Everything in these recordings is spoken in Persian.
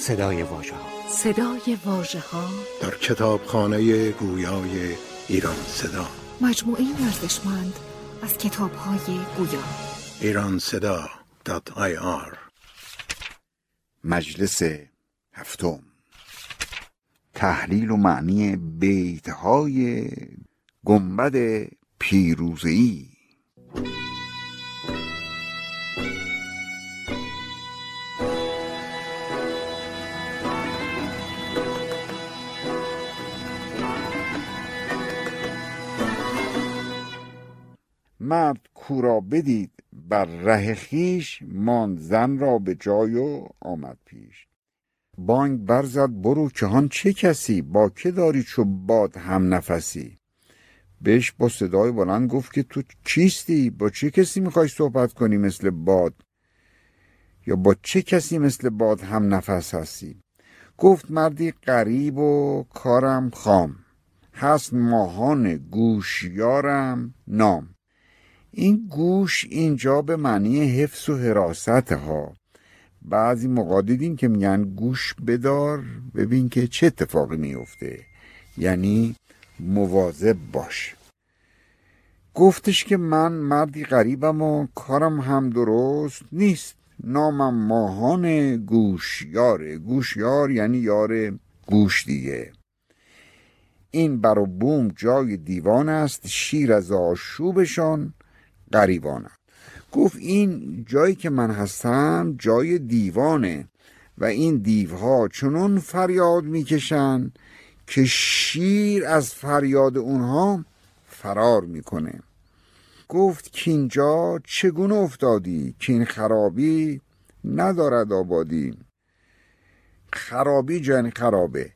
صدای واژه ها. صدای واژه ها. در کتابخانه گویای ایران صدا. مجموعه ارزشمند از کتاب های گویا. ایران صدا آی آر. مجلس هفتم. تحلیل و معنی بیت های گنبد پیروزی مرد کورا بدید بر ره خیش ماند زن را به جای و آمد پیش. بانگ برزد برو که هان چه کسی؟ با که داری چو باد هم نفسی؟ بهش با صدای بلند گفت که تو چیستی؟ با چه کسی می‌خوای صحبت کنی مثل باد؟ یا با چه کسی مثل باد هم نفس هستی؟ گفت مردی قریب و کارم خام. هست ماهان گوشیارم نام. این گوش اینجا به معنی حفظ و حراست ها بعضی موقع دیدیم که میگن گوش بدار ببین که چه اتفاقی میفته. یعنی مواظب باش. گفتش که من مردی غریبم و کارم هم درست نیست. نامم ماهان گوشیاره گوشیار یعنی یار گوش دیگه. این بر بوم جای دیوان است. شیر از آشوبشان. غریبانم. گفت این جایی که من هستم جای دیوانه و این دیوها چنون فریاد می‌کشن که شیر از فریاد اونها فرار می‌کنه. گفت که اینجا چگونه افتادی که این خرابی ندارد آبادی؟ خرابی جن خرابه.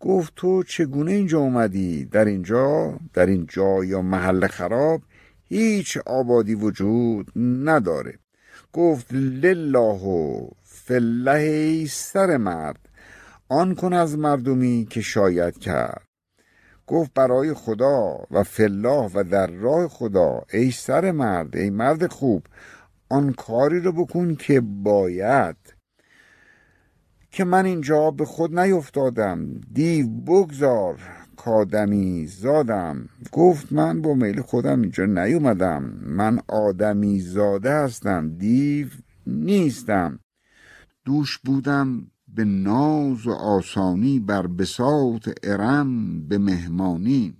گفت تو چگونه اینجا اومدی؟ در اینجا؟ در این جا یا محل خراب؟ هیچ آبادی وجود نداره. گفت لله و فله سر مرد. آن کن از مردمی که شاید کرد. گفت برای خدا و فلاح و در راه خدا ای سر مرد ای مرد خوب آن کاری رو بکن که باید. که من اینجا به خود نیفتادم. دیو بگذار. کادمی زادم. گفت من با میل خودم اینجا نیومدم. من آدمی زاده هستم. دیو نیستم. دوش بودم به ناز و آسانی بر بساط ارم به مهمانی.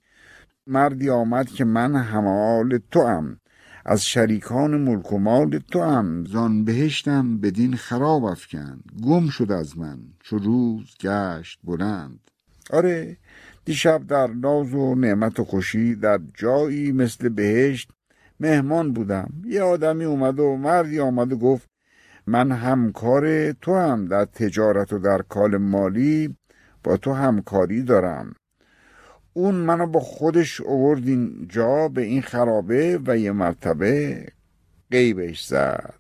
مردی آمد که من همال تو هم از شریکان ملک و مال تو هم زان بهشتم بدین خراب افکند. گم شد از من. چو روز گشت بلند. آره دیشب در ناز و نعمت و خوشی در جایی مثل بهشت مهمان بودم. یه آدمی اومد و مردی آمد و گفت من همکار تو هم در تجارت و در کال مالی با تو همکاری دارم. اون منو با خودش اوورد اینجا به این خرابه و یه مرتبه قیبش زد.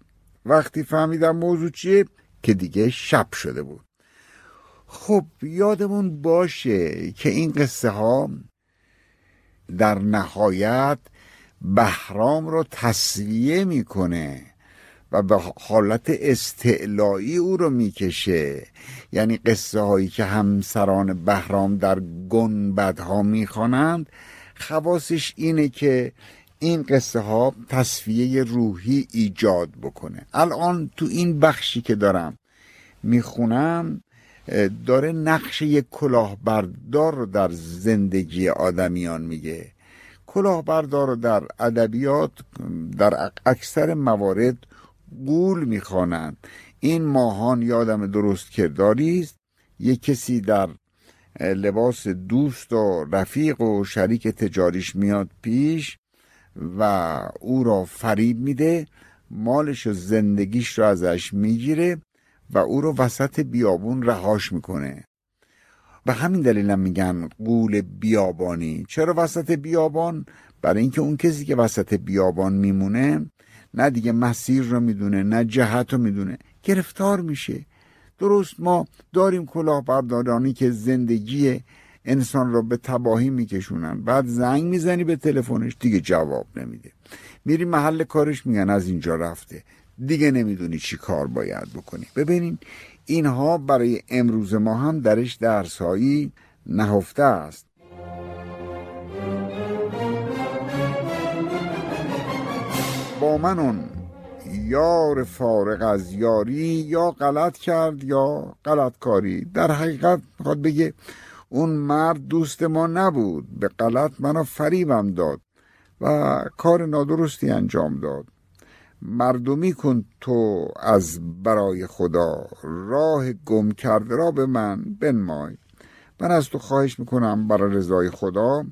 وقتی فهمیدم موضوع چیه؟ که دیگه شب شده بود. خب یادمون باشه که این قصه ها در نهایت بهرام رو تصویه می‌کنه و به حالت استعلایی او رو می‌کشه. یعنی قصه هایی که همسران بهرام در گنبدها می‌خوانند خواستش اینه که این قصه ها تصفیه روحی ایجاد بکنه. الان تو این بخشی که دارم می‌خونم داره نقش یک کلاهبردار در زندگی آدمیان میگه. کلاهبردار رو در ادبیات در اکثر موارد قول می‌خوانند. این ماهان یادم درست کرداری است. یک کسی در لباس دوست و رفیق و شریک تجاریش میاد پیش و او را فریب میده. مالش و زندگیش رو ازش می‌گیره. و او رو وسط بیابون رهاش می‌کنه. به همین دلیل هم میگن قول بیابانی. چرا وسط بیابان؟ برای اینکه اون کسی که وسط بیابان میمونه نه دیگه مسیر رو می‌دونه نه جهت رو می‌دونه. گرفتار میشه. درست ما داریم کلاهبردارانی که زندگی انسان را به تباهی میکشونن. بعد زنگ می‌زنی به تلفنش دیگه جواب نمیده. میری محل کارش میگن از اینجا رفته. دیگه نمی‌دونی چی کار باید بکنی. ببینین اینها برای امروز ما هم درش درسهایی نهفته است. با من اون یار فارغ از یاری یا غلط کرد یا غلط کاری در حقیقت می‌خواد بگه اون مرد دوست ما نبود به غلط منو فریبم داد و کار نادرستی انجام داد. مردمی کن تو از برای خدا. راه گم کرده را به من بنمای. من از تو خواهش می‌کنم برای رضای خدا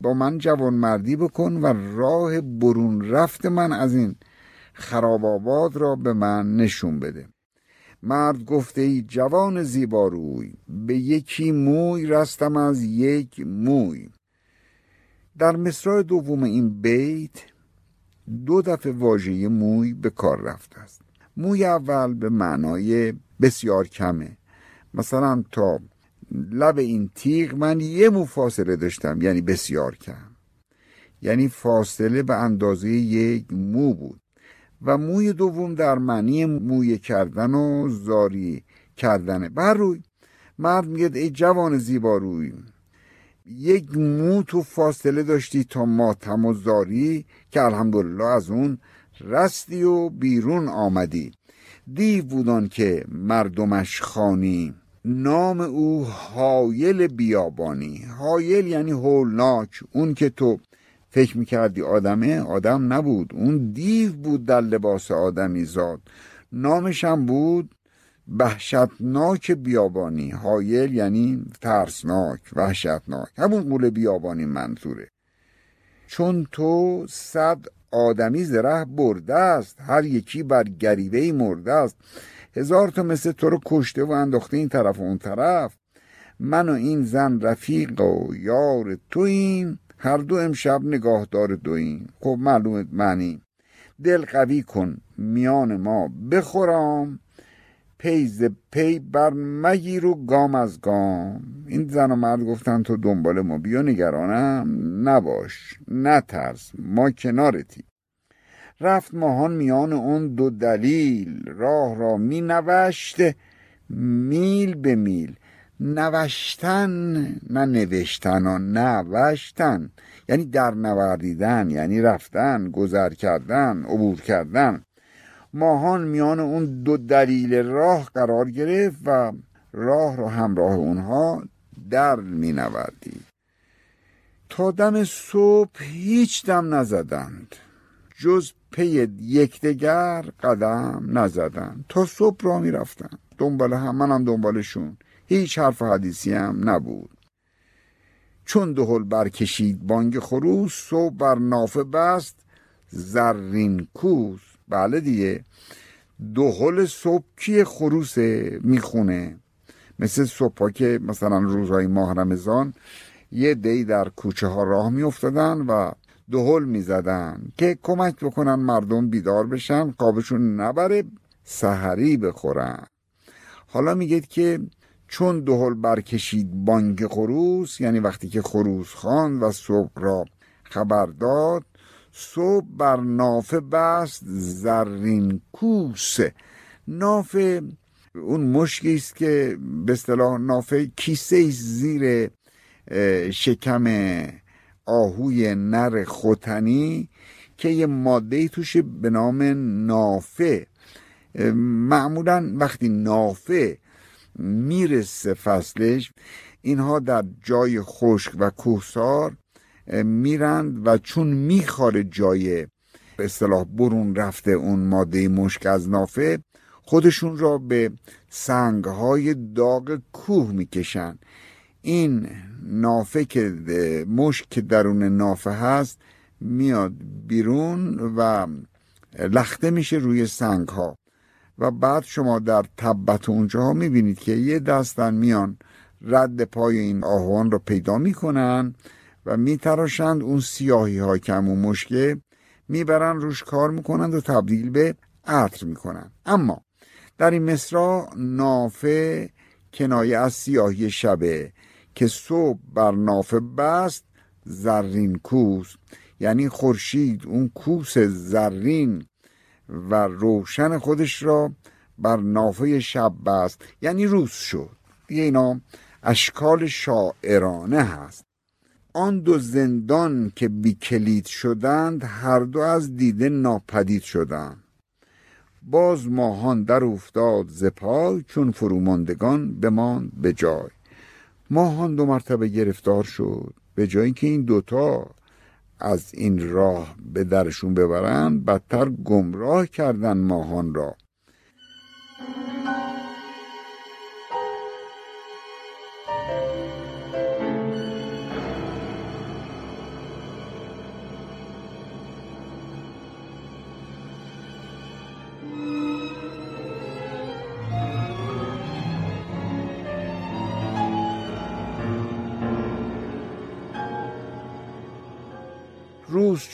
با من جوان مردی بکن و راه برون رفت من از این خراب آباد را به من نشون بده. مرد گفته ای جوان زیباروی به یکی موی رستم از یک موی. در مصرع دوم این بیت دو دفعه واژه موی به کار رفته است. موی اول به معنای بسیار کمه. مثلا تا لب این تیغ من یه مو فاصله داشتم یعنی بسیار کم. یعنی فاصله به اندازه یک مو بود. و موی دوم در معنی موی کردن و زاری کردنه. بر روی مرد میگه ای جوان زیباروی یک مو تو فاصله داشتی تا ماتم و زاری که الحمدلله از اون رستی و بیرون آمدی. دیو بودان که مردمش خانی. نام او حایل بیابانی. حایل یعنی هولناک. اون که تو فکر می‌کردی آدمه آدم نبود. اون دیو بود در لباس آدمی زاد. نامش هم بود وحشتناک بیابانی حایل یعنی ترسناک وحشتناک. همون قول بیابانی منظوره. چون تو صد آدمی زره برده است هر یکی بر گریبه مرده است. هزار تا مثل تو رو کشته و انداخته این طرف و اون طرف. من و این زن رفیق و یار تو این هر دو امشب نگاهدار دوین خب معلومت معنی. دل قوی کن میان ما بخورام. پیز پی بر مگیر و گام از گام. این زن و مرد گفتن تو دنبال ما بیا نگرانم. نباش نترس ما کنارتی. رفت ماهان میان اون دو دلیل. راه را می نوشت میل به میل. نوشتن نه نوشتن و نوشتن. یعنی در نوردیدن یعنی رفتن گذر کردن عبور کردن. ماهان میان اون دو دلیل راه قرار گرفت و راه را همراه اونها در می نوردید تا دم صبح هیچ دم نزدند. جز پی یکدیگر قدم نزدند. تا صبح را می رفتن دنبال هم منم دنبالشون. هیچ حرف حدیثی هم نبود. چون دهل برکشید بانگ خروس صبح بر نافه بست زرین کوس بله دیگه. دهل کی خروس می‌خونه؟ مثل صبح که مثلا روزهای ماه رمضان یه دی در کوچه ها راه میافتادن و دهل می‌زدن که کمک بکنن مردم بیدار بشن قابشون نبره سحری بخورن. حالا میگید که چون دهل برکشید بانگ خروس یعنی وقتی که خروس خان و صبح را خبر داد صبح بر نافه بست زرین کوس نافه اون مشکی است که به اصطلاح نافه کیسه زیر شکم آهوی نر خوتنی که یه ماده توش به نام نافه. معمولا وقتی نافه می‌رسه فصلش اینها در جای خشک و کوهسار میرند و چون میخواره جای اصطلاح برون رفته اون ماده مشک از نافه خودشون را به سنگهای داغ کوه می‌کشن. این نافه که مشک که درون نافه هست میاد بیرون و لخته میشه روی سنگ ها و بعد شما در تبت اونجاها می‌بینید که یه دستن میان رد پای این آهوان رو پیدا می‌کنن و میتراشند اون سیاهی ها که همون مشکه می‌برن روش کار می‌کنند و تبدیل به عطر می‌کنن اما در این مصرا نافه کنایه از سیاهی شبه که صبح بر نافه بست زرین کوس یعنی خورشید اون کوس زرین و روشن خودش را بر نافه شب بست یعنی روز شد. دیگه اینا اشکال شاعرانه هست. آن دو زندان که بی کلید شدند هر دو از دیده ناپدید شدند. باز ماهان در افتاد ز پای چون فروماندگان بماند به جای. ماهان دو مرتبه گرفتار شد به جایی که این دوتا از این راه به درشون ببرن بدتر گمراه کردن ماهان را.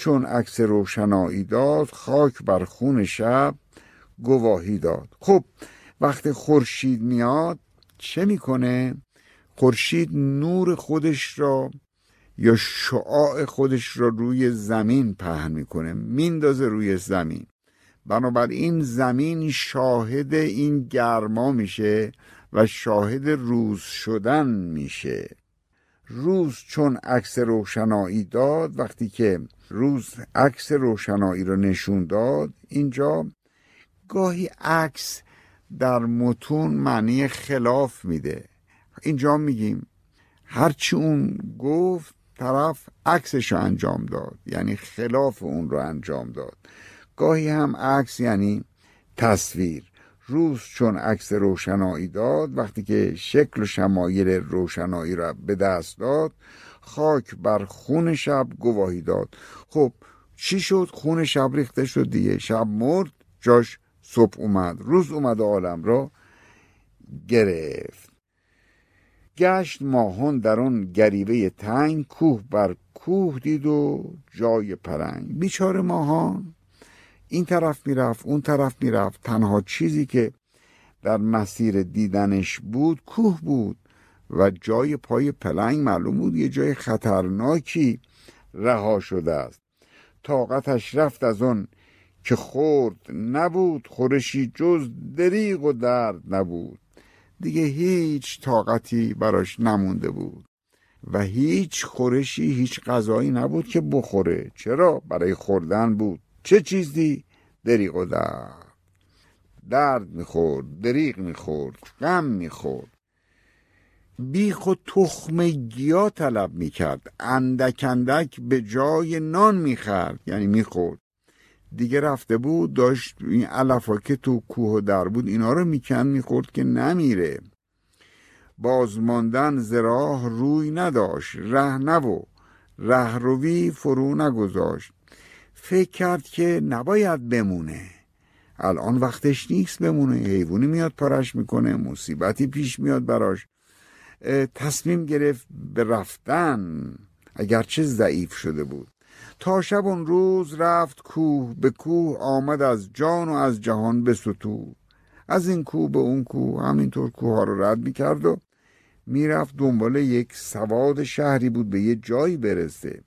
چون عکس روشنایی داد خاک بر خون شب گواهی داد. خب وقتی خورشید میاد چه می‌کنه؟ خورشید نور خودش را یا شعاع خودش را روی زمین پهن می‌کنه میندازه روی زمین. بنابراین زمین شاهد این گرما میشه و شاهد روز شدن میشه. روز چون عکس روشنایی داد وقتی که روز عکس روشنایی رو نشون داد اینجا گاهی عکس در متون معنی خلاف میده. اینجا میگیم هرچی اون گفت طرف عکسش رو انجام داد یعنی خلاف اون رو انجام داد. گاهی هم عکس یعنی تصویر. روز چون عکس روشنایی داد وقتی که شکل و شمایل روشنایی را به دست داد خاک بر خون شب گواهی داد. خب چی شد؟ خون شب ریخته شد دیگه. شب مرد جاش صبح اومد. روز اومد عالم را گرفت. گشت ماهان در آن گریبه تنگ کوه بر کوه دید و جای پرنگ. بیچاره ماهان این طرف می‌رفت اون طرف می‌رفت. تنها چیزی که در مسیر دیدنش بود کوه بود و جای پای پلنگ معلوم بود یه جای خطرناکی رها شده است. طاقتش رفت از آن که خورد نبود خورشی جز دریغ و درد نبود. دیگه هیچ طاقتی براش نمونده بود و هیچ خورشی هیچ غذایی نبود که بخوره. چرا؟ برای خوردن بود. چه چیزی؟ دریغ و درد. درد می‌خورد دریغ می‌خورد غم می‌خورد. بیخ و تخم گیا طلب می‌کرد. اندک اندک به جای نان می‌خرد یعنی می‌خورد. دیگه رفته بود داشت این علفا که تو کوه و در بود اینا رو میکن می‌خورد که نمیره. بازماندن زراح روی نداشت ره نبو رهروی فرو نگذاشت. فکر کرد که نباید بمونه. الان وقتش نیست بمونه. حیوانی میاد پارش می‌کنه مصیبتی پیش میاد براش. تصمیم گرفت به رفتن اگرچه ضعیف شده بود. تا شب اون روز رفت کوه به کوه آمد از جان و از جهان به سطو از این کوه به اون کوه همینطور کوه ها رو رد می‌کرد و می‌رفت دنبال یک سواد شهری بود به یه جایی برسه.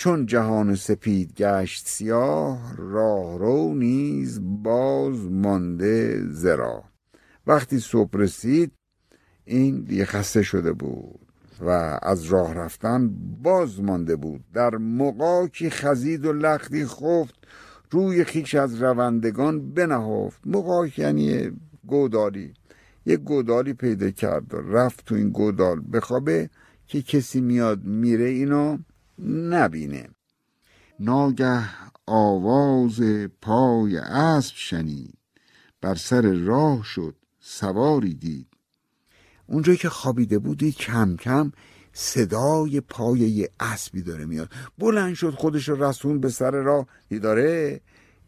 چون جهان سپید گشت سیاه راه رو نیز باز مانده زرا. وقتی صبح رسید این دیگه خسته شده بود و از راه رفتن باز مانده بود. در مقاکی خزید و لختی خفت روی خیش از روندگان بنهفت. مقاک یعنی گودالی. یه گودالی پیدا کرد و رفت تو این گودال بخوابه که کسی میاد میره اینو نبینه. ناگه آواز پای اسب شنید. بر سر راه شد سواری دید. اونجایی که خوابیده بودی کم کم صدای پای اسبی داره میاد. بلند شد خودش رسون به سر راه. داره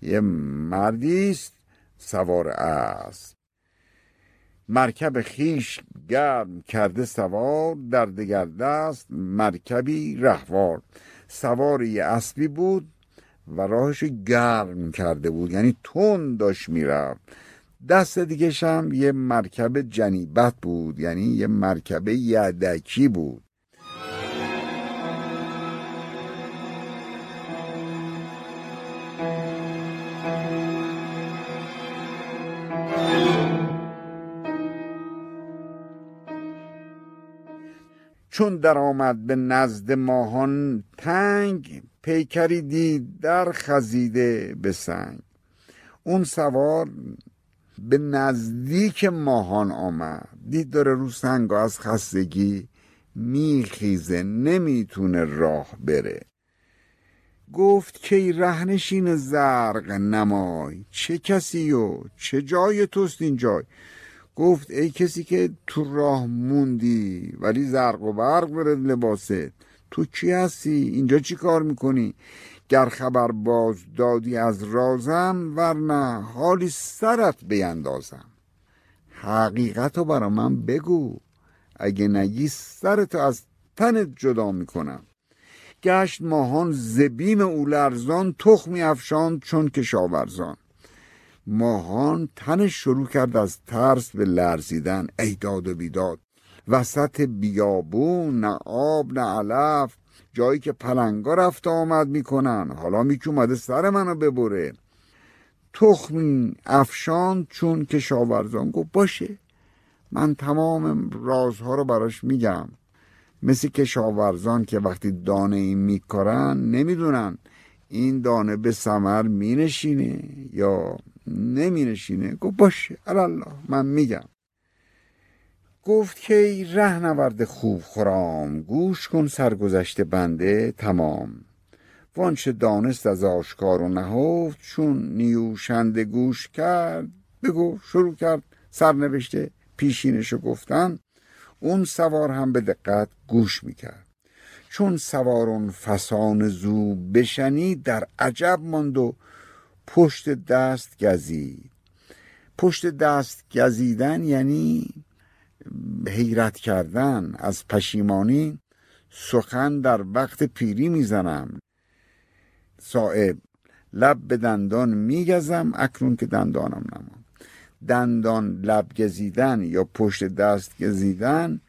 یه مردیست سوار اسب. مرکب خیش گرم کرده سوار در دگر دست مرکبی رهوار. سوار یه اسبی بود و راهش گرم کرده بود یعنی تون داشت می‌رفت. دست دیگه هم یه مرکب جنیبت بود یعنی یه مرکب یدکی بود. چون درآمد به نزد ماهان تنگ پیکری دید در خزیده به سنگ. اون سوار به نزدیک ماهان آمد. دید داره رو سنگ از خستگی میخیزه نمی‌تونه راه بره. گفت که رهنشین زرق نمای چه کسی و چه جای توست این جای؟ گفت ای کسی که تو راه موندی ولی زرق و برق برد لباست تو کی هستی؟ اینجا چی کار می‌کنی؟ گر خبر باز دادی از رازم ورنه حالی سرت بیندازم. حقیقت رو برا من بگو. اگه نگی سرتو از تنت جدا می‌کنم. گشت ماهان زبیم او لرزان تخمی افشان چون کشاورزان. ماهان تنش شروع کرد از ترس به لرزیدن. ایداد و بیداد وسط بیابون نه آب نه علف. جایی که پلنگا رفت آمد می‌کنن. حالا میکی اومده سر منو ببره. تخمی افشان چون کشاورزان گفت باشه من تمام رازها رو براش میگم. مثل کشاورزان که وقتی دانه این میکارن نمی‌دونن این دانه به سمر مینشینه یا نمینشینه. گفت باشه الله من میگم. گفت که ره نورد خوب خرام گوش کن سرگذشته بنده تمام. وانچه دانست از آشکار و نهفت چون نیوشنده گوش کرد بگو شروع کرد سرنوشته پیشینشو گفتن. اون سوار هم به دقت گوش می‌کرد. چون سوارون فسان زو بشنی در عجب ماند و پشت دست گزید پشت دست گزیدن یعنی حیرت کردن. از پشیمانی سخن در وقت پیری می‌زنم. صاحب لب به دندان میگزم اکنون که دندانم نمان دندان لب گزیدن یا پشت دست گزیدن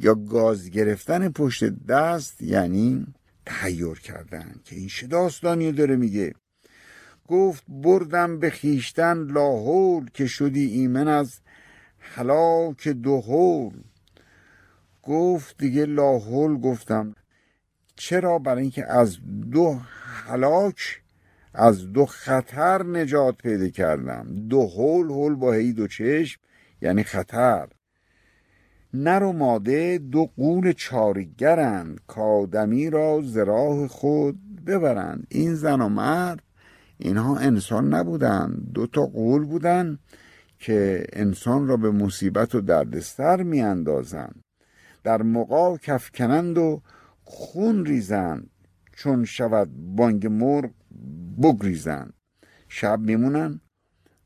یا گاز گرفتن پشت دست یعنی تحیر کردن که این چه داستانی داره میگه؟ گفت بردم به خیشتن لاحول که شدی ایمن از هلاک دو هول گفت دیگه لاحول گفتم چرا برای اینکه از دو هلاک از دو خطر نجات پیدا کردم؟ دو هول هول با هی دو چشم یعنی خطر. نر و ماده دو قول چارگرند کادمی را زراح خود ببرند. این زن و مرد اینها انسان نبودند دو تا قول بودند که انسان را به مصیبت و دردسر میاندازند. در مقا کفکنند و خون ریزند. چون شود بانگ مرغ بگریزند. شب میمونن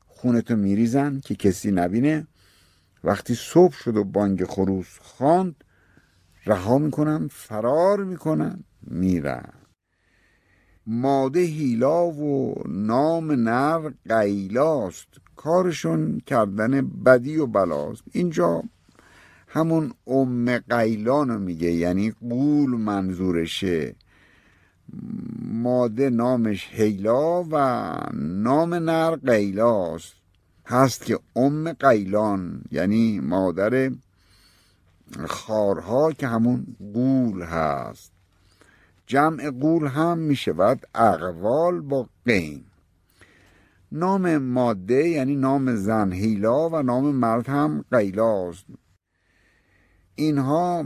خونتو میریزن که کسی نبینه. وقتی صبح شد و بانگ خروس خواند رها می‌کنن فرار می‌کنن میرن. ماده هیلا و نام نر قیلاست. کارشون کردن بدی و بلاست. اینجا همون ام قیلانو میگه یعنی قول منظورشه. ماده نامش هیلا و نام نر قیلاست. هست که ام قیلان یعنی مادر خارها که همون قول هست. جمع قول هم می شود اقوال با قین. نام ماده یعنی نام زن هیلا و نام مرد هم قیلاست اینها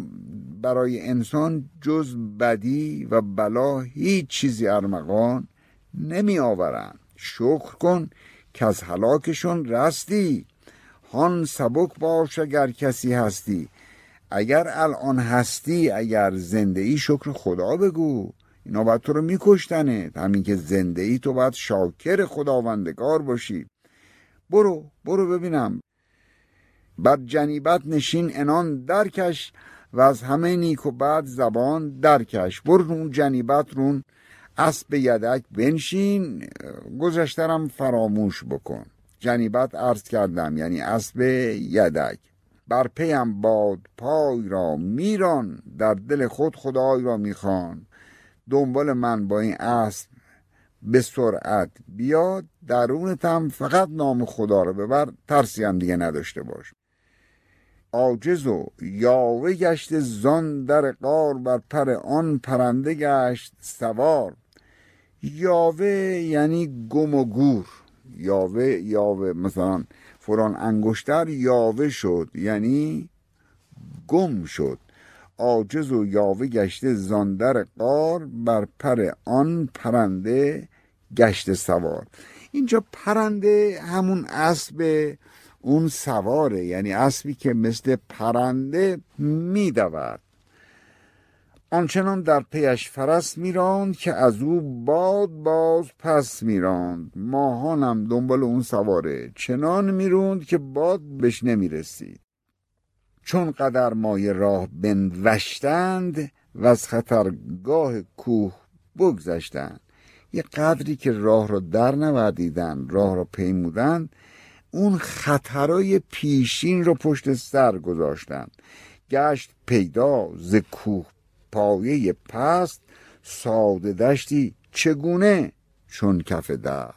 برای انسان جز بدی و بلا هیچ چیزی ارمغان نمی آورند شکر کن که از حلاکشون رستی. هان سبک باش اگر کسی هستی. اگر الان هستی اگر زنده ای شکر خدا بگو. اینا باید تو رو میکشتنه. همین که زنده ای تو باید شاکر خداوندگار باشی. برو برو ببینم. بر جنیبت نشین انان درکش و از همه نیک و بعد زبان درکش. برو اون جنیبت رون اسب یدک بنشین. گذشترم فراموش بکن. جنیبت عرض کردم یعنی اسب یدک. بر پیم باد پای را میران در دل خود خدای را می‌خوان. دنبال من با این اسب به سرعت بیاد درونتم فقط نام خدا رو ببر ترسی هم دیگه نداشته باش. عاجز و یاوه گشت زان در قار بر پر آن پرنده گشت سوار. یاوه یعنی گم و گور. یاوه یاوه مثلا فران انگشتر یاوه شد یعنی گم شد. عاجز و یاوه گشته زاندر قار بر پر آن پرنده گشت سوار. اینجا پرنده همون اسب اون سواره یعنی اسبی که مثل پرنده میدود. آنچنان در پیش فرس میراند که از او باد باز پس میراند. ماهانم دنبال اون سواره. چنان می‌روند که باد بهش نمی‌رسید. چون قدر مای راه بنوشتند و از خطرگاه کوه بگذشتند. یه قدری که راه را در نوردیدن راه را پیمودن اون خطرای پیشین رو پشت سر گذاشتن گشت پیدا ز کوه پایه پست ساده دشتی چگونه چون کف در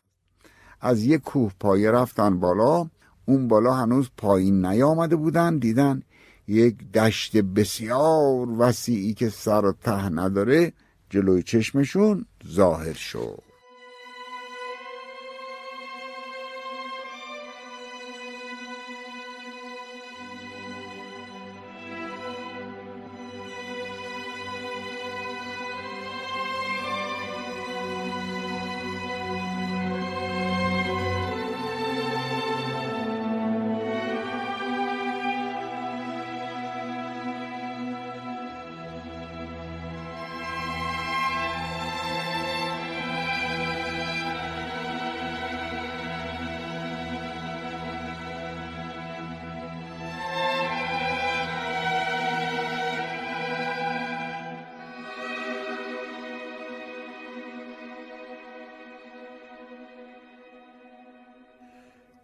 از یک کوه پایه رفتن بالا اون بالا هنوز پایین نیامده بودن دیدن یک دشت بسیار وسیعی که سر و ته نداره جلوی چشمشون ظاهر شد.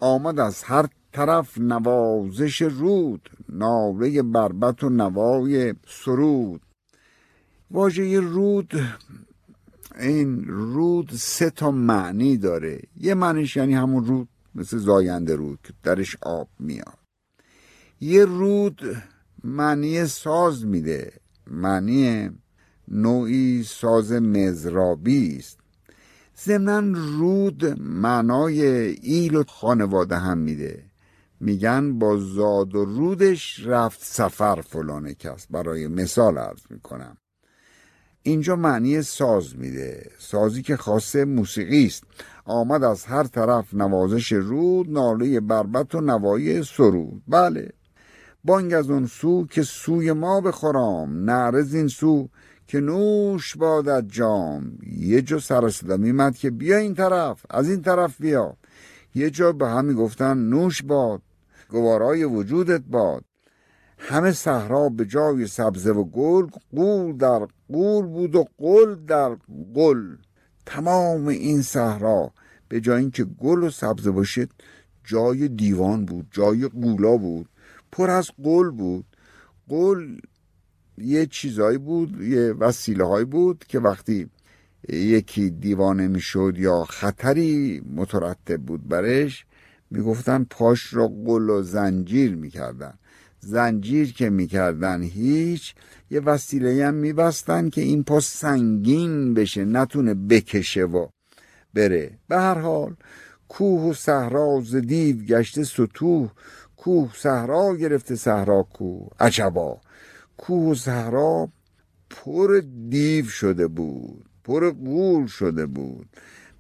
آمد از هر طرف نوازش رود ناله بربت و نوای سرود. واژه رود این رود سه تا معنی داره. یه معنیش یعنی همون رود مثل زاینده رود که درش آب میاد. یه رود معنی ساز میده. معنی نوعی ساز مزرابی است. ضمنا رود معنای ایل و خانواده هم میده. میگن با زاد و رودش رفت سفر فلان کس. برای مثال عرض می‌کنم. اینجا معنی ساز میده. سازی که خاصه موسیقی است. آمد از هر طرف نوازش رود ناله بربت و نوای سرود. بله. بانگ از اون سو که سوی ما بخورام نعرز این سو که نوش بادت جام. یه جا سر صدا میمد که بیا این طرف از این طرف بیا. یه جا به همی گفتن نوش باد گوارای وجودت باد. همه صحرا به جای سبزه و گل قول در قول بود و قل در قل. تمام این صحرا به جای اینکه گل و سبزه باشد جای دیوان بود جای قولا بود. پر از قل بود. قل یه چیزایی بود یه وسیله هایی بود که وقتی یکی دیوانه می‌شد یا خطری مترتب بود برش می‌گفتن پاش را قل و زنجیر می‌کردن. زنجیر که می‌کردن هیچ یه وسیله هم میبستن که این پا سنگین بشه نتونه بکشه و بره. به هر حال کوه و صحرا ز دیو گشته ستوه کوه صحرا گرفته صحرا کوه. عجبا. کوه صحرا پر دیو شده بود پر قول شده بود.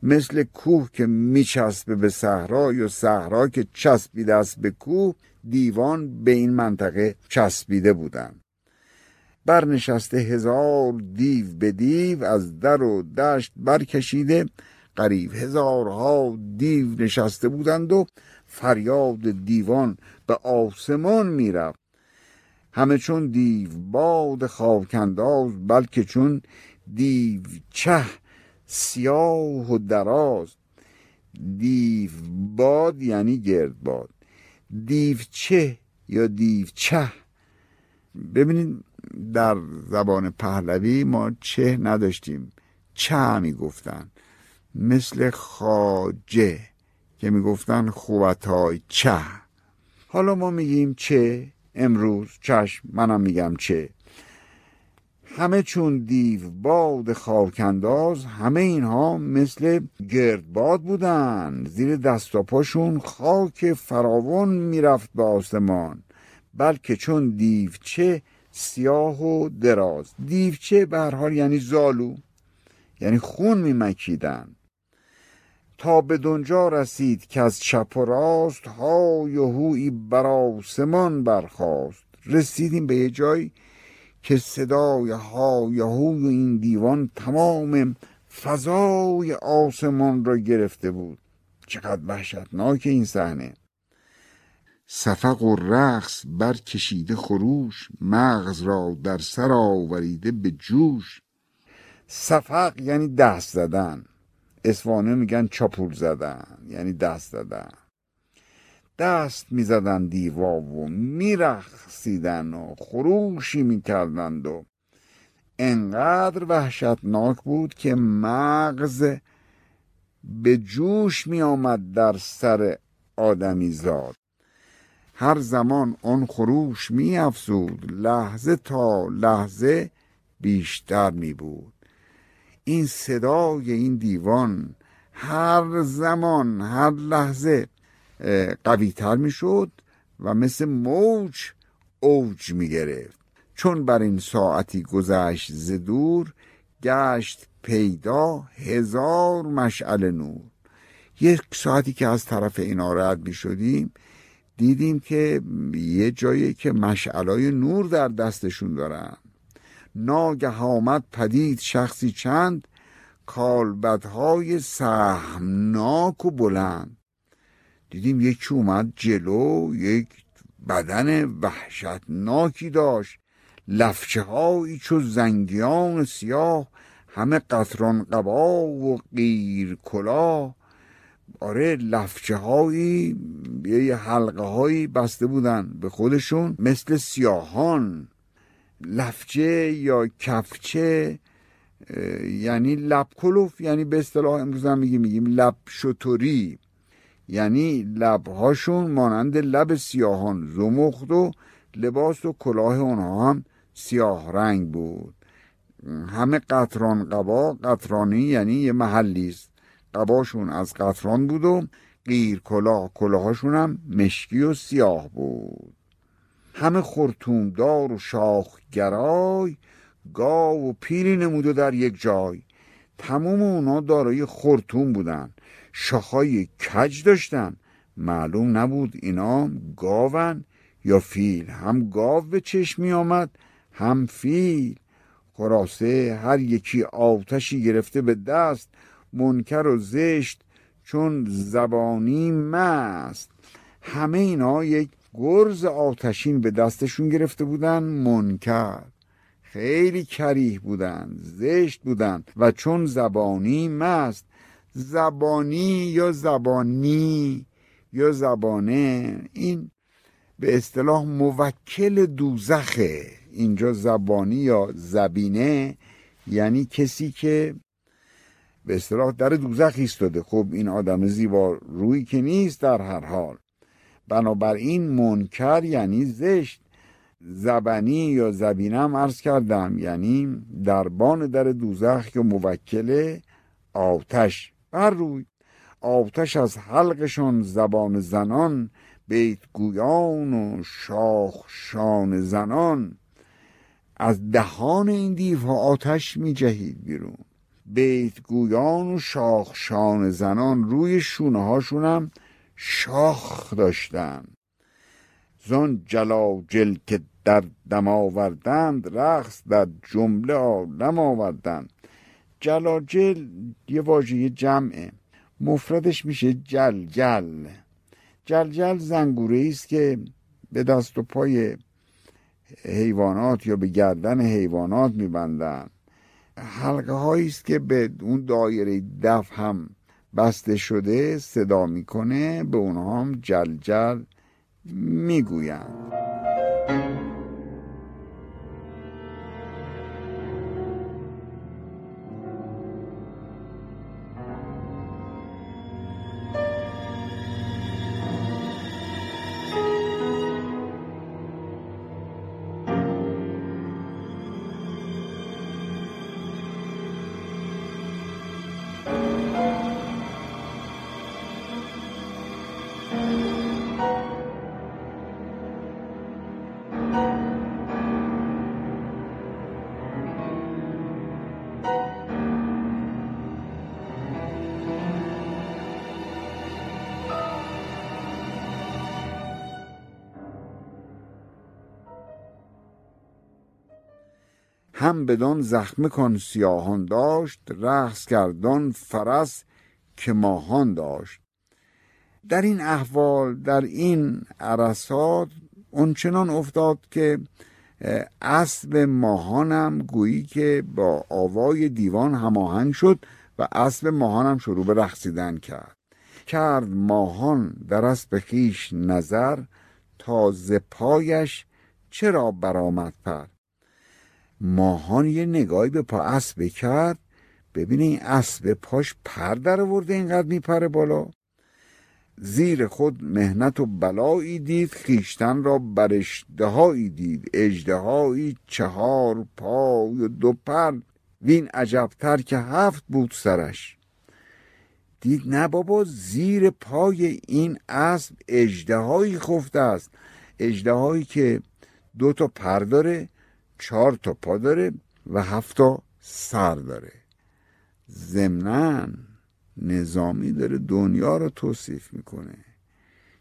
مثل کوه که میچسبه به صحرا یا صحرا که چسبیده است به کوه دیوان به این منطقه چسبیده بودند. برنشسته هزار دیو به دیو از در و دشت برکشیده قریب هزارها دیو نشسته بودند و فریاد دیوان به آسمان می‌رفت. همه چون دیو باد خاکنداز بلکه چون دیو چه سیاه و دراز. دیو باد یعنی گرد باد. دیو چه یا دیو چه؟ ببینید در زبان پهلوی ما چه نداشتیم چه می‌گفتن؟ مثل خاجه که می‌گفتن خوبتای چه. حالا ما میگیم چه؟ امروز چشم منم میگم چه. همه چون دیو باد خاکنداز همه اینها مثل گردباد بودن. زیر دست و پاشون خاک فراون می‌رفت به آسمان. بلکه چون دیوچه سیاه و دراز. دیوچه به هر حال یعنی زالو یعنی خون میمکیدن. تا به دنجا رسید که از چپ و راست های و بر آسمان برخاست. رسیدیم به یه جایی که صدای های هوی این دیوان تمام فضای آسمان را گرفته بود. چقدر وحشتناک این صحنه. سفق و رقص برکشیده خروش مغز را در سر آوریده به جوش. سفق یعنی دست زدن. اسوانه میگن چاپول زدن یعنی دست زدن. دست می‌زدن دیوا و میرخصیدن و خروشی می‌کردند و انقدر وحشتناک بود که مغز به جوش میآمد در سر آدمی زاد. هر زمان آن خروش می افزود لحظه تا لحظه بیشتر می بود این صدای این دیوان هر زمان هر لحظه قوی تر و مثل موج اوج می گرفت چون بر این ساعتی گذشت ز دور گشت پیدا هزار مشعل نور. یک ساعتی که از طرف اینا رد می شدیم دیدیم که یه جایی که مشعلای نور در دستشون دارن. ناگه آمد پدید شخصی چند؟ کالبدهای سهمناک و بلند. دیدیم یکی اومد جلو یک بدن وحشتناکی داشت. لفچه هایی چو زنگیان سیاه همه قطران قبا و قیر کلاه آره لفچه هایی یه حلقه هایی بسته بودن به خودشون مثل سیاهان. لفچه یا کفچه یعنی لب کلوف یعنی به اصطلاح امروز هم میگیم میگیم لب شطوری یعنی لبهاشون مانند لب سیاهان زمخت و لباس و کلاه اونها هم سیاه رنگ بود. همه قطران قبا قطرانی یعنی یه محلی است. قباشون از قطران بود و قیر کلاه کلاهاشون هم مشکی و سیاه بود. همه خورتومدار و شاخگرای گاو و پیری نموده در یک جای. تمام اونا دارای خورتوم بودن. شاخهای کج داشتن. معلوم نبود اینا گاون یا فیل. هم گاو به چشم می آمد هم فیل. خلاصه هر یکی آتشی گرفته به دست منکر و زشت چون زبانی مست. همه اینا یک گرز آتشین به دستشون گرفته بودن منکر. خیلی کریه بودن زشت بودن و چون زبانی مست زبانی یا زبانی یا زبانه این به اصطلاح موکل دوزخه. اینجا زبانی یا زبینه یعنی کسی که به اصطلاح در دوزخ ایستاده. خب این آدم زیبا روی که نیست در هر حال. بنابراین منکر یعنی زشت. زبنی یا زبینم عرض کردم یعنی دربان در دوزخ یا موکل آتش. بر روی آتش از حلقشان زبان زنان بیت گویان و شاخ شان زنان. از دهان این دیوها آتش می جهید بیرون. بیت گویان و شاخ شان زنان روی شونه هاشونم شاخ داشتن زان جلاجل که در دم آوردند رقص در جمله عالم آوردند. جلاجل یه واژه جمعه. مفردش میشه جل جل جل جل زنگوره است که به دست و پای حیوانات یا به گردن حیوانات میبندن حلقه است که به اون دایره دف هم بسته شده صدا می‌کنه به اونها هم جل جل می‌گویند. هم بدان زخم کن سیاهان داشت رقص کردان فرس که ماهان داشت. در این احوال در این عرصات اونچنان افتاد که اسب ماهانم گویی که با آوای دیوان هماهنگ شد و اسب ماهانم شروع به رقصیدن کرد. کرد ماهان در اسب خیش نظر تازه پایش چرا برآمد پر؟ ماهان یه نگاهی به پا اسب کرد. ببینه این اسب پاش پر در آورده اینقدر میپره بالا. زیر خود مهنت و بلایی دید خیشتن را بر اشتهایی دید. اجدهایی چهار پای و دو پر وین عجبتر که هفت بود سرش. دید نه بابا زیر پای این اسب اجدهایی خفته است. اجدهایی که دو تا پر داره. چهار تا پا داره و هفت تا سر داره. ضمناً نظامی داره دنیا رو توصیف می‌کنه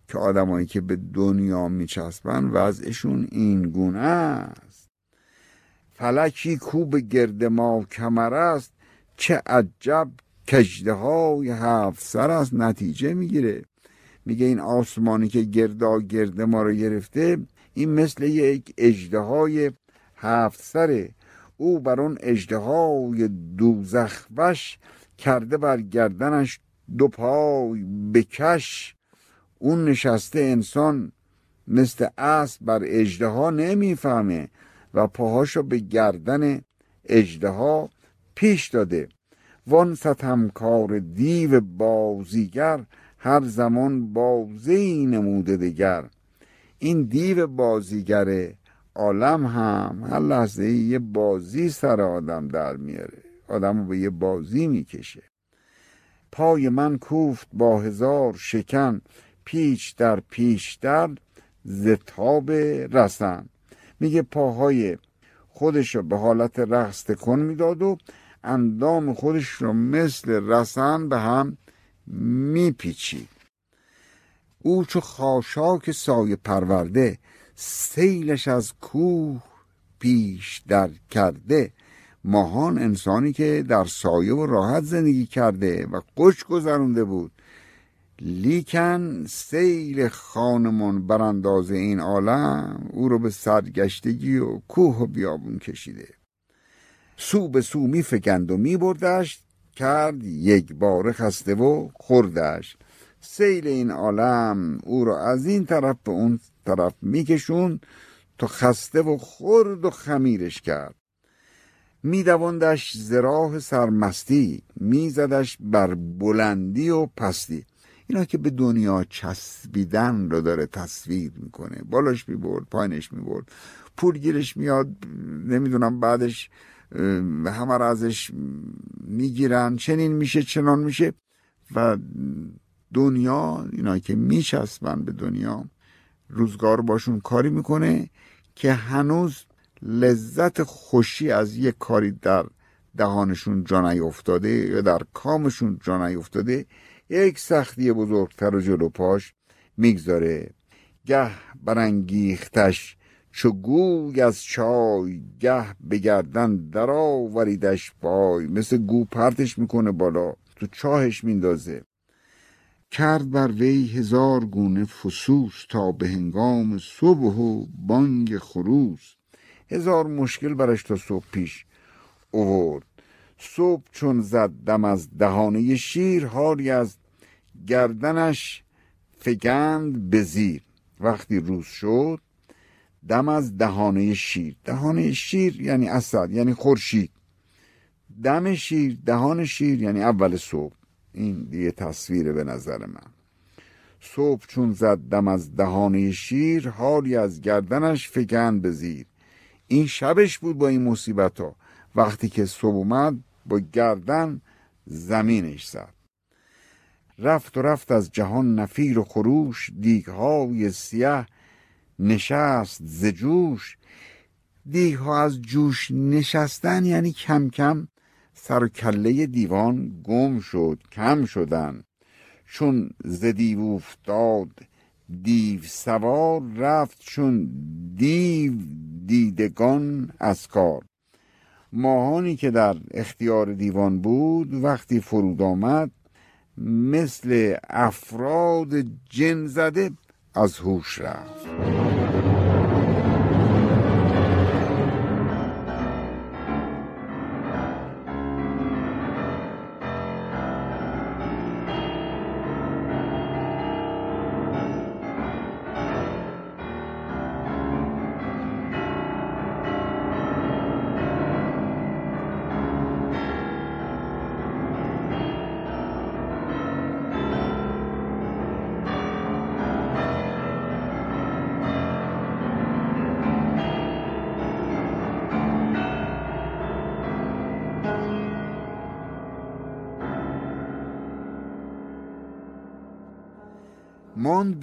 که آدمایی که به دنیا میچسبن وضعشون این گونه است. فلکی کو به گرد ما کمر است چه عجب کجده های هفت سر است نتیجه می‌گیره. میگه این آسمانی که گردا گرد ما رو گرفته این مثل یک اجده های هفت سره. او بر اون اجده های دوزخ وش کرده بر گردنش دو پای بکش اون نشسته انسان مثل اسب بر اجده ها نمی‌فهمه و پاهاشو به گردن اجده ها پیش داده. وان ستمکار دیو بازیگر هر زمان بازی نموده دگر. این دیو بازیگر عالم هم هر لحظه یه بازی سر آدم در میاره. آدم رو به یه بازی می‌کشه. پای من کوفت با هزار شکن پیچ در پیش در زتاب رسن. میگه پاهای خودش رو به حالت رقص تکن می‌داد و اندام خودش رو مثل رسن به هم میپیچید. او چو خاشاک سایه پرورده سیلش از کوه پیش در کرده. ماهان انسانی که در سایه و راحت زندگی کرده و قش گذرونده بود. لیکن سیل خانمان برانداز این عالم او رو به سرگشتگی و کوه و بیابون کشیده. سو به سو می فکند و می بردش کرد یک بار خسته و خوردش. سیل این عالم او رو از این طرف به اون طرف میکشون تا خسته و خورد و خمیرش کرد. میدواندش زراح سرمستی میزدش بر بلندی و پستی. اینا که به دنیا چسبیدن رو داره تصویر می‌کنه. بالاش می‌برد پایینش می‌برد. پولگیرش میاد نمی‌دونم بعدش همه را ازش می‌گیرن. چنین میشه چنان میشه. و دنیا اینا که میچسبن به دنیا روزگار باشون کاری می‌کنه که هنوز لذت خوشی از یک کاری در دهانشون جا افتاده یا در کامشون جا افتاده یک سختی بزرگتر و جلو پاش می‌گذاره. گه برانگیختش چو گوی از چای گه بگردن در آوریدش پای. مثل گو پرتش می‌کنه بالا تو چاهش میندازه. کرد بر وی هزار گونه فسوس تا به هنگام صبح و بانگ خروس. هزار مشکل برش تا صبح پیش اوورد صبح چون زد دم از دهانه شیر حالی از گردنش فگند به زیر. وقتی روز شد دم از دهانه شیر. دهانه شیر یعنی اصل یعنی خورشید. دم شیر دهان شیر یعنی اول صبح. این دیگه تصویره به نظر من. صبح چون زد دم از دهانه شیر حالی از گردنش فگند به زیر. این شبش بود با این مصیبت ها وقتی که صبح اومد با گردن زمینش زد. رفت و رفت از جهان نفیر و خروش دیگهای سیه نشست زجوش دیگها از جوش نشستن یعنی کم کم سر کله دیوان گم شد کم شدن. چون ز دیو افتاد دیو سوار رفت چون دیو دیدگان از کار. ماهانی که در اختیار دیوان بود وقتی فرود آمد مثل افراد جن زده از هوش رفت.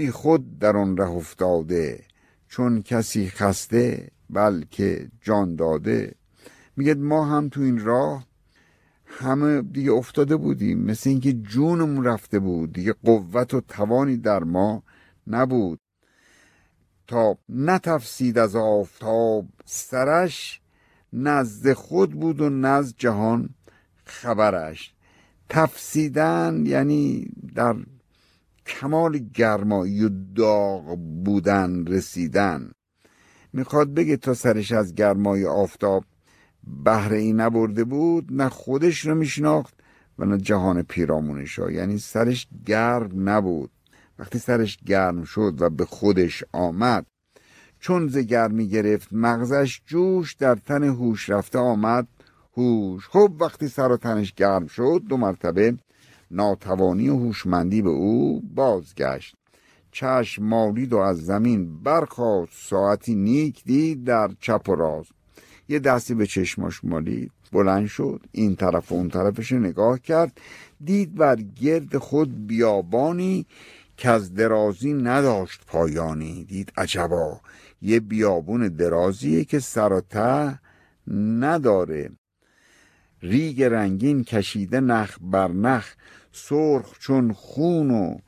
بی خود در آن ره افتاده چون کسی خسته بلکه جان داده. میگه ما هم تو این راه همه دیگه افتاده بودیم مثل اینکه جونمون رفته بود. دیگه قوت و توانی در ما نبود. تا نتفسید از آفتاب سرش نزد خود بود و نزد جهان خبرش. تفسیدن یعنی در کمال گرمایی و داغ بودن رسیدن. می‌خواد بگه تا سرش از گرمای آفتاب بهره ای نبرده بود نه خودش رو میشناخت و نه جهان پیرامونش ها یعنی سرش گرم نبود. وقتی سرش گرم شد و به خودش آمد چون ز گرمی گرفت مغزش جوش در تن هوش رفته آمد. هوش خب وقتی سر و تنش گرم شد دو مرتبه ناتوانی و هوشمندی به او بازگشت. چشم مالید و از زمین برخواست ساعتی نیک دید در چپ و راست. یه دستی به چشماش مالید. بلند شد. این طرف و اون طرفش نگاه کرد. دید بر گرد خود بیابانی که از درازی نداشت پایانی. دید عجبا. یه بیابون درازیه که سر نداره. ریگ رنگین کشیده نخ بر نخ. سرخ چون خون و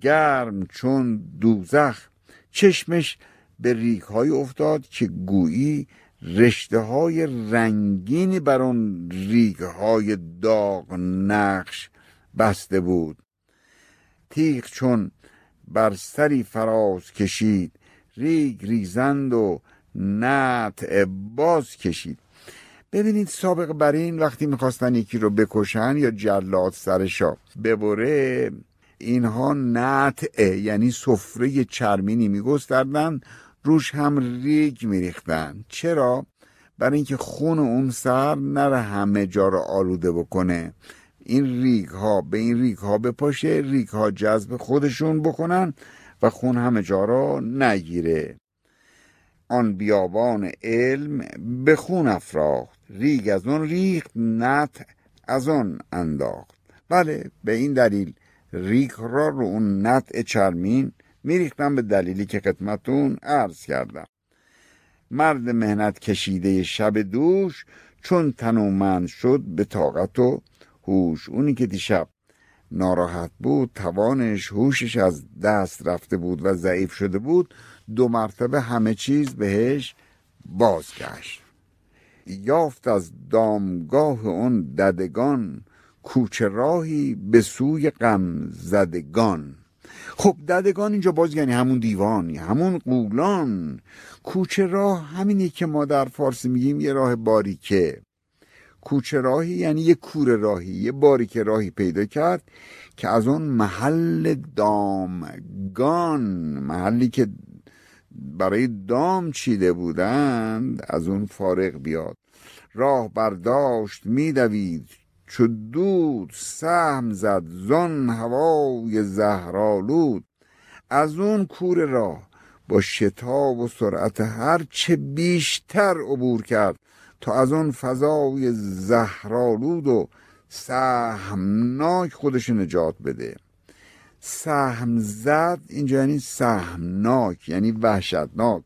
گرم چون دوزخ چشمش به ریگ های افتاد که گویی رشته های رنگینی بر اون ریگ های داغ نقش بسته بود. تیغ چون بر سری فراز کشید ریگ ریزند و نطع باز کشید. ببینید سابق بر این وقتی می‌خواستن یکی رو بکشن یا جلاد سرشو ببره اینها نطع یعنی سفره چرمینی میگستردن روش هم ریگ میریختن. چرا؟ برای اینکه خون اون سر نره همه جا رو آلوده بکنه. این ریگ ها به این ریگ ها بپاشه ریگ ها جذب خودشون بکنن و خون همه جا را نگیره. آن بیابان علم به خون افراخت. ریگ از اون ریخت نطع از آن انداخت. بله به این دلیل ریگ را رو اون نطع چرمین میریختن به دلیلی که خدمتون عرض کردم. مرد محنت کشیده شب دوش چون تنومند شد به طاقت و هوش. اونی که دیشب ناراحت بود توانش هوشش از دست رفته بود و ضعیف شده بود دو مرتبه همه چیز بهش بازگشت. یافت از دامگاه اون ددگان کوچه راهی به سوی غم زدگان. خب ددگان اینجا باز یعنی همون دیوانی همون قولان کوچه راه همینی که ما در فارسی میگیم یه راه باریکه. کوچه راهی یعنی یه کوره راهی یه باریکه راهی پیدا کرد که از اون محل دامگان محلی که برای دام چیده بودند از اون فارغ بیاد. راه برداشت میدوید چو دود سهم زد زن هوای زهرالود از اون کور راه با شتاب و سرعت هر چه بیشتر عبور کرد تا از اون فضای زهرالود و سهمناک خودش نجات بده. سهم زد اینجا یعنی سهمناک یعنی وحشتناک.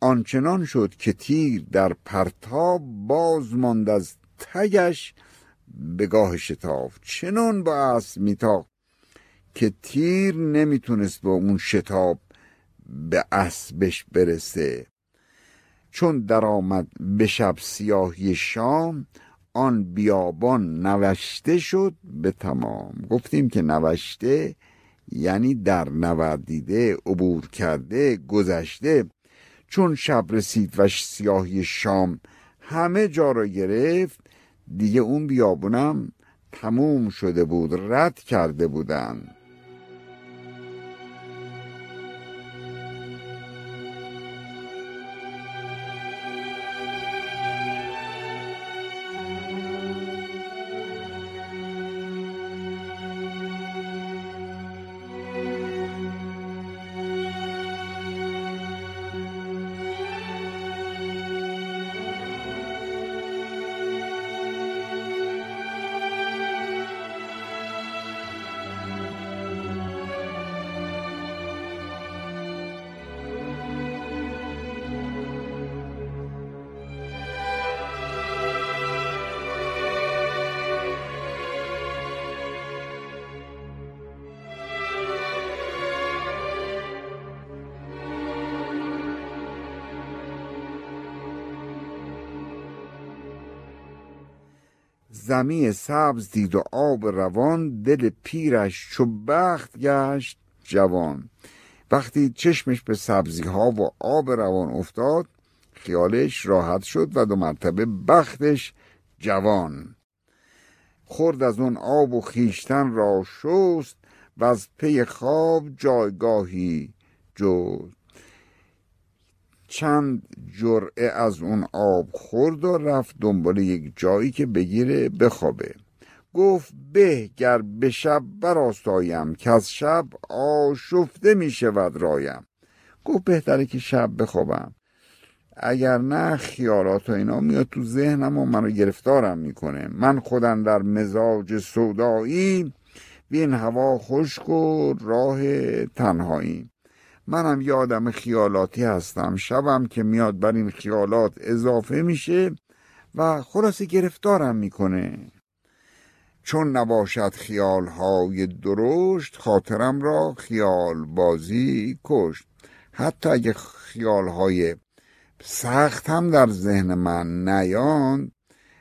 آنچنان شد که تیر در پرتاب باز ماند از تگش به گاه شتاب. چنان با اسب میتاخت که تیر نمی‌تونست با اون شتاب به اسبش برسه. چون درآمد به شب سیاهی شام آن بیابان نوشته شد به تمام. گفتیم که نوشته یعنی در نوردیده عبور کرده گذشته. چون شب رسید و سیاهی شام همه جا را گرفت دیگه اون بیابونم تموم شده بود رد کرده بودند زمی سبز دید و آب روان دل پیرش چو بخت گشت جوان. وقتی چشمش به سبزی ها و آب روان افتاد خیالش راحت شد و دو مرتبه بختش جوان. خورد از اون آب و خیشتن را شست و از پی خواب جایگاهی جست. چند جرعه از اون آب خورد و رفت دنبال یک جایی که بگیره بخوابه. گفت به گر به شب براستایم که از شب آشفته می شود رایم. گفت بهتره که شب بخوابم. اگر نه خیالات و اینا میاد تو ذهنم و منو گرفتارم می‌کنه. من خودم در مزاج سودایی بین هوا خشک و راه تنهایی. منم یه آدم خیالاتی هستم. شبم که میاد بر این خیالات اضافه میشه و خلاصه گرفتارم می‌کنه. چون نباشد خیال های درشت خاطرم را خیال بازی کشت. حتی اگه خیال های سخت هم در ذهن من نیان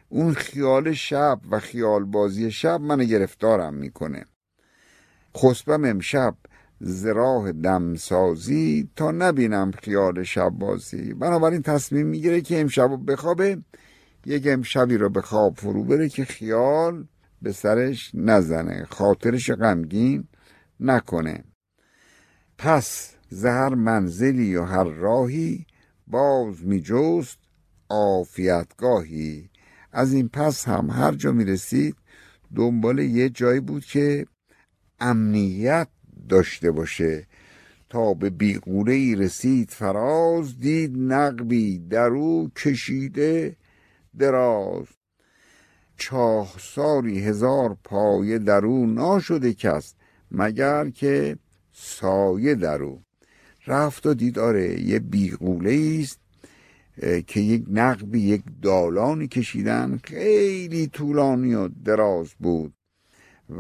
اون خیال شب و خیال بازی شب من گرفتارم می‌کنه. خسبم امشب زراح دمسازی تا نبینم خیال شب بازی. بنابراین تصمیم می‌گیره که امشب بخوابه. یک امشبی رو به خواب فرو بره که خیال به سرش نزنه. خاطرش غمگین نکنه. پس زهر منزلی و هر راهی باز می جست آفیتگاهی از این پس هم هر جا می رسید دنبال یه جایی بود که امنیت داشته باشه. تا به بیغوره ای رسید فراز دید نقبی در او کشیده دراز. چاه ساری هزار پایه در او ناشده کس مگر که سایه در او. رفت و دید آره یه بیغوله است که یک نقبی یک دالانی کشیدن خیلی طولانی و دراز بود.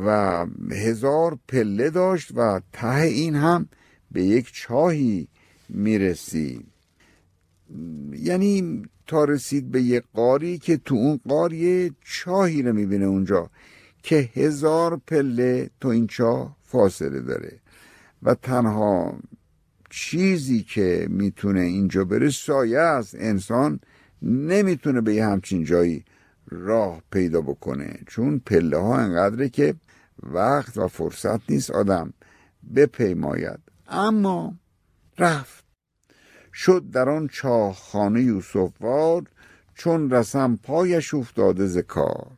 و هزار پله داشت و ته این هم به یک چاهی می‌رسید یعنی تا رسید به یک قاری که تو اون قار چاهی رو می‌بینه اونجا که هزار پله تو این چاه فاصله داره. و تنها چیزی که می‌تونه اینجا بره سایه است. انسان نمی‌تونه به یه همچین جایی راه پیدا بکنه. چون پله ها انقدره که وقت و فرصت نیست آدم بپیماید. اما رفت. شد در آن چاهخانه یوسف وار چون رسم پایش افتاده ز کار.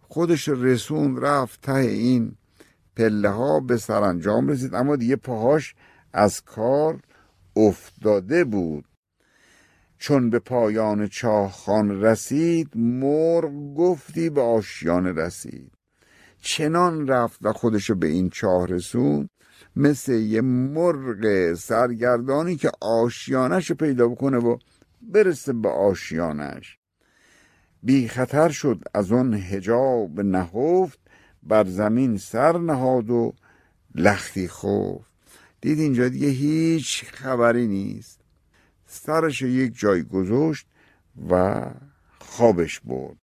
خودش رسون رفت ته این پله ها به سرانجام رسید. اما دیگه پاهاش از کار افتاده بود. چون به پایان چاهخان رسید مرغ گفتی به آشیان رسید. چنان رفت و خودشو به این چاه رسون مثل یه مرغ سرگردانی که آشیانش رو پیدا بکنه و برسه به آشیانش. بی خطر شد از اون هجاب نهفت بر زمین سر نهاد و لختی خفت. دید اینجا دیگه هیچ خبری نیست. سرش یک جای گذاشت و خوابش برد.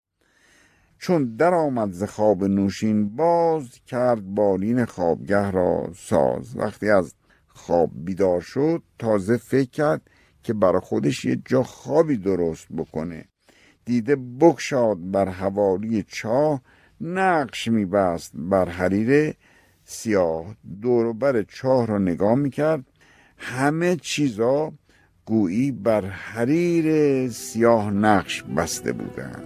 چون در آمد ز خواب نوشین باز کرد بالین خوابگه را ساز. وقتی از خواب بیدار شد تازه فکر کرد که برای خودش یه جا خوابی درست بکنه. دیده بکشاد بر حوالی چاه نقش میبست بر حریر سیاه دوروبر چاه را نگاه می‌کرد. همه چیزا گویی بر حریر سیاه نقش بسته بودند.